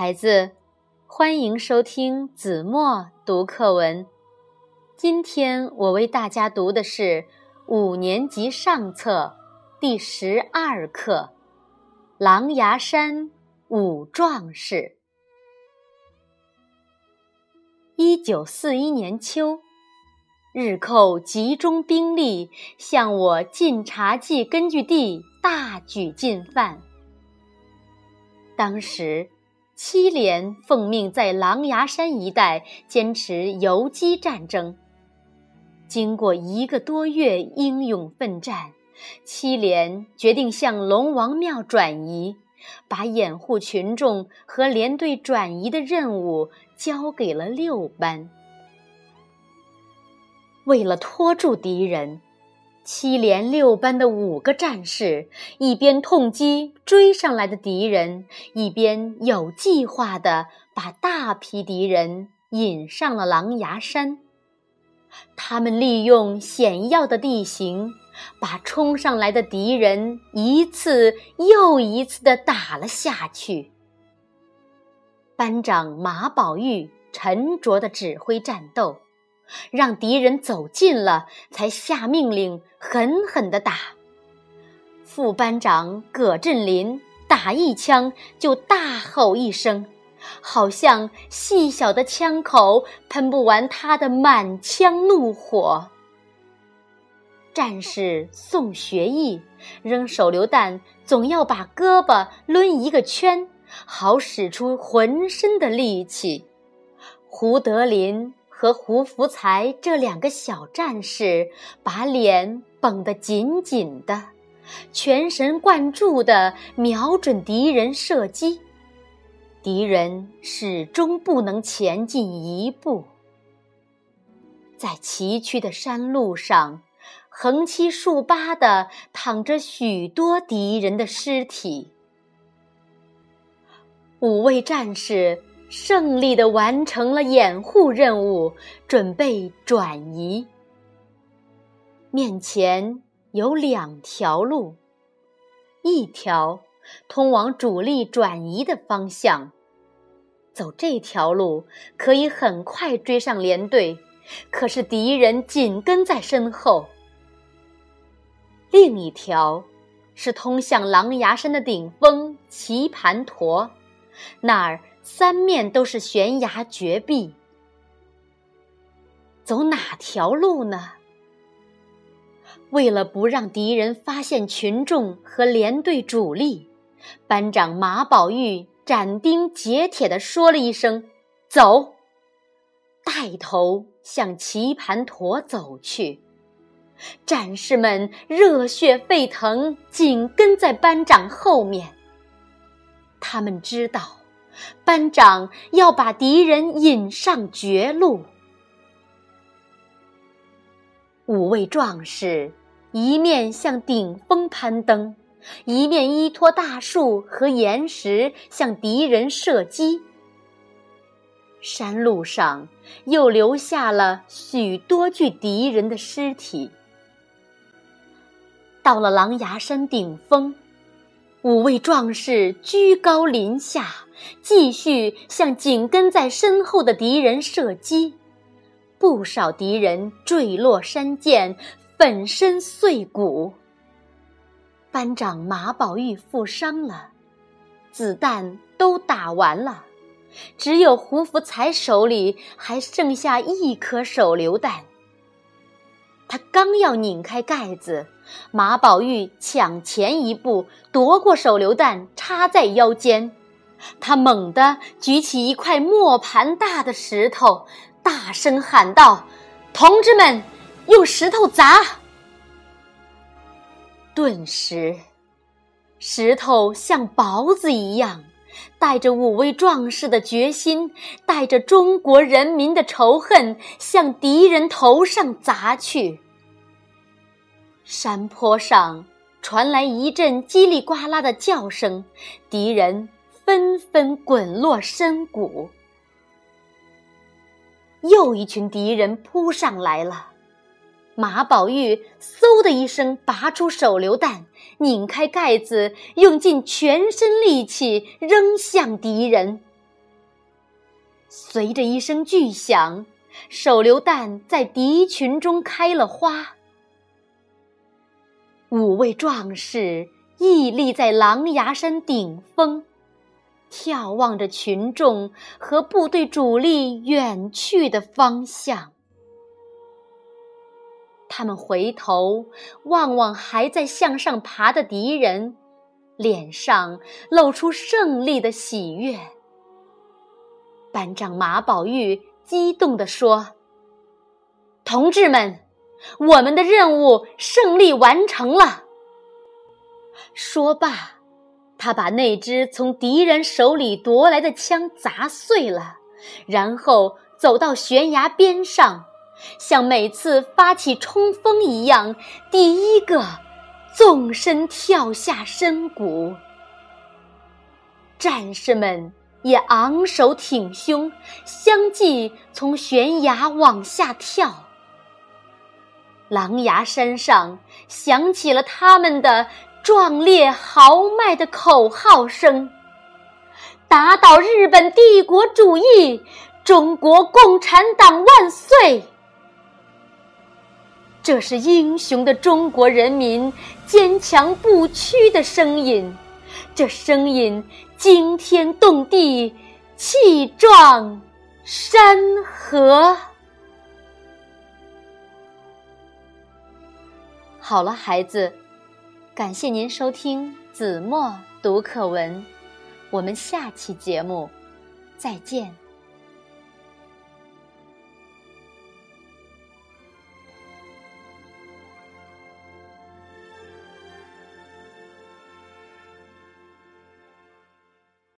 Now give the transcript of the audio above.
孩子，欢迎收听子墨读课文。今天我为大家读的是五年级上册第十二课《狼牙山五壮士》。一九四一年秋，日寇集中兵力向我晋察冀根据地大举进犯。当时。七连奉命在狼牙山一带坚持游击战争。经过一个多月英勇奋战，七连决定向龙王庙转移，把掩护群众和连队转移的任务交给了六班。为了拖住敌人。七连六班的五个战士一边痛击追上来的敌人，一边有计划地把大批敌人引上了狼牙山。他们利用险要的地形，把冲上来的敌人一次又一次地打了下去。班长马宝玉沉着地指挥战斗。让敌人走近了，才下命令狠狠地打。副班长葛振林打一枪就大吼一声，好像细小的枪口喷不完他的满腔怒火。战士宋学义扔手榴弹，总要把胳膊抡一个圈，好使出浑身的力气。胡德林。和胡福才这两个小战士把脸绷得紧紧的，全神贯注地瞄准敌人射击，敌人始终不能前进一步。在崎岖的山路上，横七竖八地躺着许多敌人的尸体。五位战士。胜利的完成了掩护任务，准备转移。面前有两条路，一条通往主力转移的方向，走这条路可以很快追上连队，可是敌人紧跟在身后。另一条是通向狼牙山的顶峰棋盘陀，那儿。三面都是悬崖绝壁，走哪条路呢？为了不让敌人发现群众和连队主力，班长马宝玉斩钉截铁地说了一声：“走！”带头向棋盘陀走去。战士们热血沸腾，紧跟在班长后面。他们知道。班长要把敌人引上绝路。五位壮士一面向顶峰攀登，一面依托大树和岩石向敌人射击。山路上又留下了许多具敌人的尸体。到了狼牙山顶峰。五位壮士居高临下，继续向紧跟在身后的敌人射击。不少敌人坠落山涧，粉身碎骨。班长马宝玉负伤了，子弹都打完了，只有胡福才手里还剩下一颗手榴弹。他刚要拧开盖子，马宝玉抢前一步夺过手榴弹，插在腰间。他猛地举起一块磨盘大的石头，大声喊道：“同志们，用石头砸！”顿时，石头像雹子一样。带着五位壮士的决心，带着中国人民的仇恨，向敌人头上砸去。山坡上传来一阵叽里呱啦的叫声，敌人纷纷滚落深谷。又一群敌人扑上来了。马宝玉嗖的一声拔出手榴弹，拧开盖子，用尽全身力气扔向敌人。随着一声巨响，手榴弹在敌群中开了花。五位壮士屹立在狼牙山顶峰，眺望着群众和部队主力远去的方向。他们回头望望还在向上爬的敌人，脸上露出胜利的喜悦。班长马宝玉激动地说：“同志们，我们的任务胜利完成了！”说罢，他把那支从敌人手里夺来的枪砸碎了，然后走到悬崖边上。像每次发起冲锋一样，第一个纵身跳下深谷。战士们也昂首挺胸，相继从悬崖往下跳。狼牙山上响起了他们的壮烈豪迈的口号声：“打倒日本帝国主义！中国共产党万岁！”这是英雄的中国人民坚强不屈的声音，这声音惊天动地，气壮山河。好了，孩子，感谢您收听子墨读课文，我们下期节目再见。